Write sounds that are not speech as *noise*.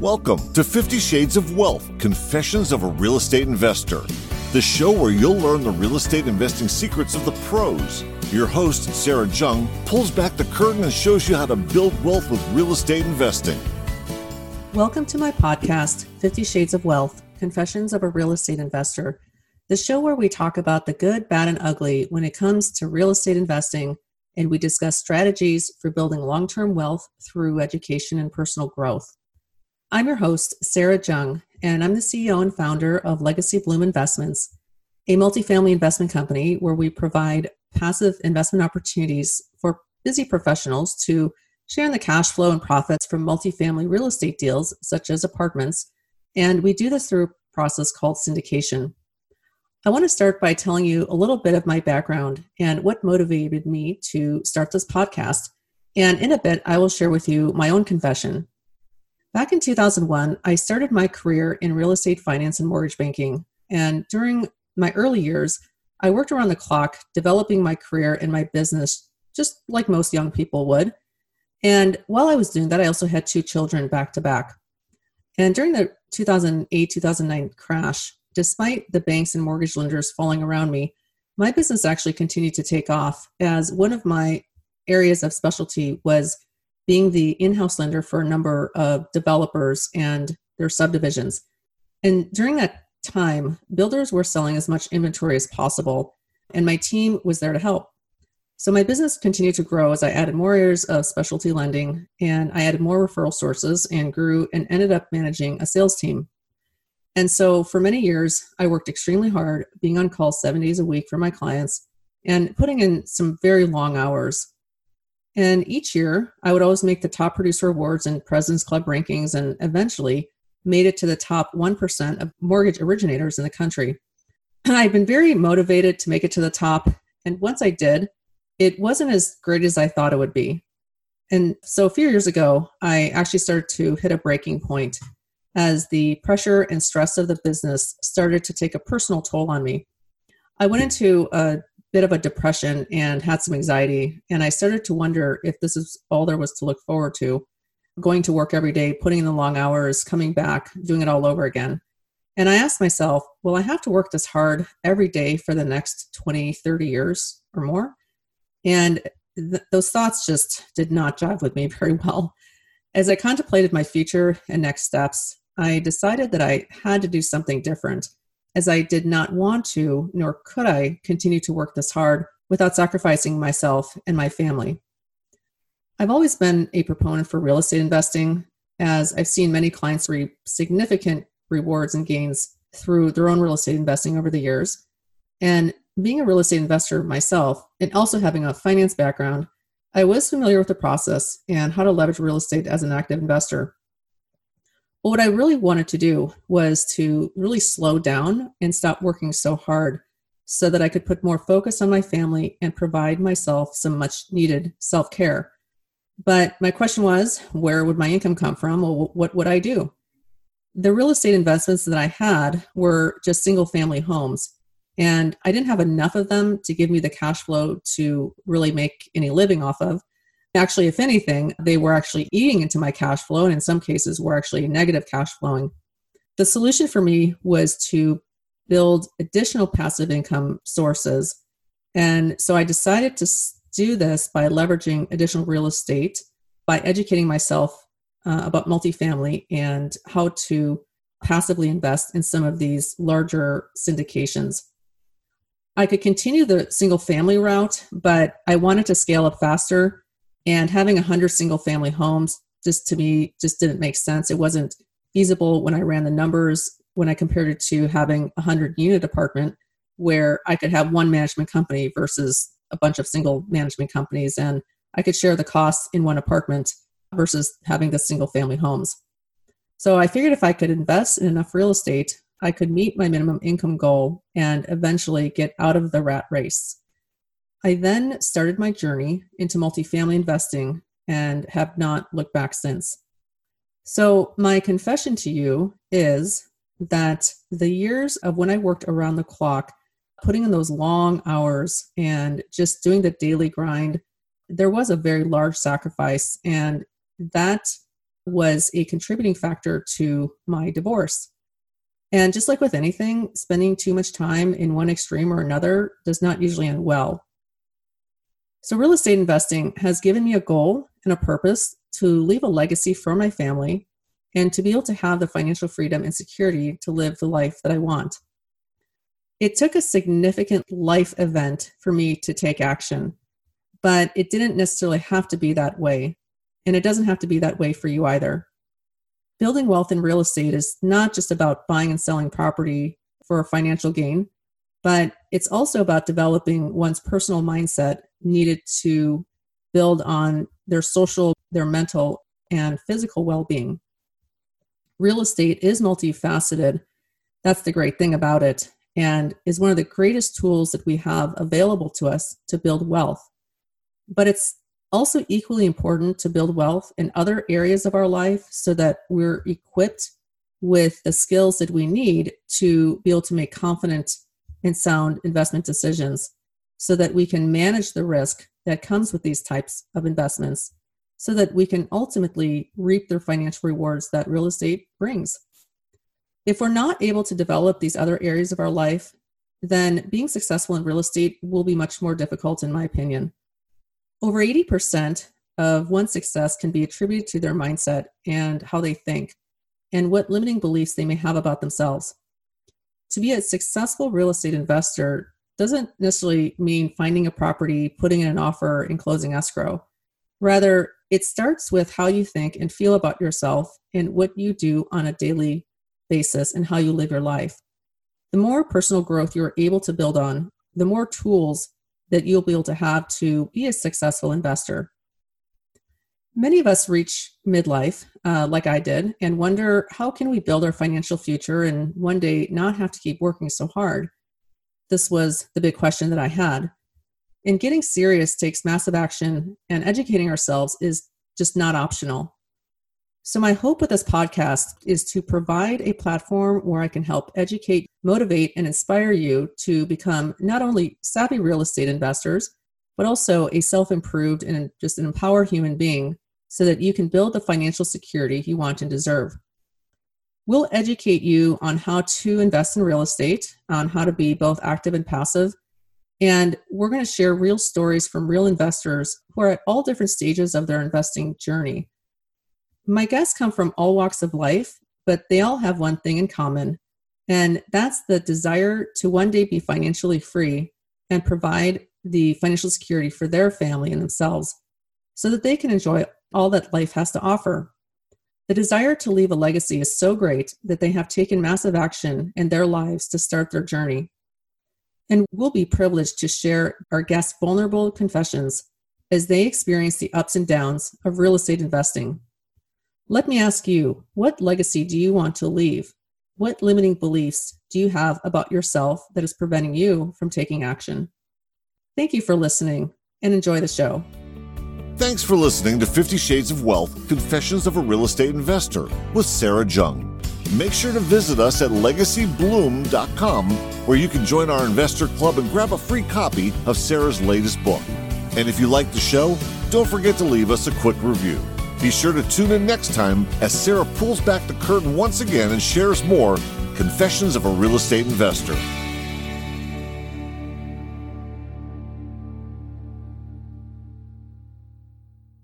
Welcome to 50 Shades of Wealth Confessions of a Real Estate Investor, the show where you'll learn the real estate investing secrets of the pros. Your host, Sarah Jung, pulls back the curtain and shows you how to build wealth with real estate investing. Welcome to my podcast, 50 Shades of Wealth Confessions of a Real Estate Investor, the show where we talk about the good, bad, and ugly when it comes to real estate investing, and we discuss strategies for building long term wealth through education and personal growth. I'm your host, Sarah Jung, and I'm the CEO and founder of Legacy Bloom Investments, a multifamily investment company where we provide passive investment opportunities for busy professionals to share in the cash flow and profits from multifamily real estate deals, such as apartments. And we do this through a process called syndication. I want to start by telling you a little bit of my background and what motivated me to start this podcast. And in a bit, I will share with you my own confession. Back in 2001, I started my career in real estate finance and mortgage banking. And during my early years, I worked around the clock developing my career and my business, just like most young people would. And while I was doing that, I also had two children back to back. And during the 2008 2009 crash, despite the banks and mortgage lenders falling around me, my business actually continued to take off as one of my areas of specialty was being the in house lender for a number of developers and their subdivisions. And during that time, builders were selling as much inventory as possible, and my team was there to help. So my business continued to grow as I added more areas of specialty lending and I added more referral sources and grew and ended up managing a sales team. And so for many years, I worked extremely hard, being on call seven days a week for my clients and putting in some very long hours and each year, I would always make the top producer awards and President's Club rankings and eventually made it to the top 1% of mortgage originators in the country. And *clears throat* I've been very motivated to make it to the top. And once I did, it wasn't as great as I thought it would be. And so a few years ago, I actually started to hit a breaking point as the pressure and stress of the business started to take a personal toll on me. I went into a bit of a depression and had some anxiety. And I started to wonder if this is all there was to look forward to going to work every day, putting in the long hours, coming back, doing it all over again. And I asked myself, will I have to work this hard every day for the next 20, 30 years or more? And th- those thoughts just did not jive with me *laughs* very well. As I contemplated my future and next steps, I decided that I had to do something different as I did not want to, nor could I, continue to work this hard without sacrificing myself and my family. I've always been a proponent for real estate investing, as I've seen many clients reap significant rewards and gains through their own real estate investing over the years. And being a real estate investor myself, and also having a finance background, I was familiar with the process and how to leverage real estate as an active investor. But what I really wanted to do was to really slow down and stop working so hard so that I could put more focus on my family and provide myself some much needed self care. But my question was, where would my income come from? Well, what would I do? The real estate investments that I had were just single family homes. And I didn't have enough of them to give me the cash flow to really make any living off of. Actually, if anything, they were actually eating into my cash flow, and in some cases, were actually negative cash flowing. The solution for me was to build additional passive income sources. And so I decided to do this by leveraging additional real estate, by educating myself uh, about multifamily and how to passively invest in some of these larger syndications. I could continue the single family route, but I wanted to scale up faster and having 100 single family homes just to me just didn't make sense. It wasn't feasible when i ran the numbers when i compared it to having a 100 unit apartment where i could have one management company versus a bunch of single management companies and i could share the costs in one apartment versus having the single family homes. So i figured if i could invest in enough real estate i could meet my minimum income goal and eventually get out of the rat race I then started my journey into multifamily investing and have not looked back since. So, my confession to you is that the years of when I worked around the clock, putting in those long hours and just doing the daily grind, there was a very large sacrifice. And that was a contributing factor to my divorce. And just like with anything, spending too much time in one extreme or another does not usually end well. So, real estate investing has given me a goal and a purpose to leave a legacy for my family and to be able to have the financial freedom and security to live the life that I want. It took a significant life event for me to take action, but it didn't necessarily have to be that way. And it doesn't have to be that way for you either. Building wealth in real estate is not just about buying and selling property for financial gain, but it's also about developing one's personal mindset needed to build on their social, their mental, and physical well being. Real estate is multifaceted. That's the great thing about it, and is one of the greatest tools that we have available to us to build wealth. But it's also equally important to build wealth in other areas of our life so that we're equipped with the skills that we need to be able to make confident and sound investment decisions so that we can manage the risk that comes with these types of investments so that we can ultimately reap the financial rewards that real estate brings. If we're not able to develop these other areas of our life, then being successful in real estate will be much more difficult, in my opinion. Over 80% of one's success can be attributed to their mindset and how they think, and what limiting beliefs they may have about themselves. To be a successful real estate investor doesn't necessarily mean finding a property, putting in an offer, and closing escrow. Rather, it starts with how you think and feel about yourself and what you do on a daily basis and how you live your life. The more personal growth you're able to build on, the more tools that you'll be able to have to be a successful investor. Many of us reach midlife, uh, like I did, and wonder how can we build our financial future and one day not have to keep working so hard. This was the big question that I had. And getting serious takes massive action, and educating ourselves is just not optional. So, my hope with this podcast is to provide a platform where I can help educate, motivate, and inspire you to become not only savvy real estate investors, but also a self improved and just an empowered human being so that you can build the financial security you want and deserve. We'll educate you on how to invest in real estate, on how to be both active and passive. And we're going to share real stories from real investors who are at all different stages of their investing journey. My guests come from all walks of life, but they all have one thing in common, and that's the desire to one day be financially free and provide the financial security for their family and themselves so that they can enjoy all that life has to offer. The desire to leave a legacy is so great that they have taken massive action in their lives to start their journey. And we'll be privileged to share our guests' vulnerable confessions as they experience the ups and downs of real estate investing. Let me ask you what legacy do you want to leave? What limiting beliefs do you have about yourself that is preventing you from taking action? Thank you for listening and enjoy the show. Thanks for listening to 50 Shades of Wealth Confessions of a Real Estate Investor with Sarah Jung. Make sure to visit us at legacybloom.com where you can join our investor club and grab a free copy of Sarah's latest book. And if you like the show, don't forget to leave us a quick review. Be sure to tune in next time as Sarah pulls back the curtain once again and shares more Confessions of a Real Estate Investor.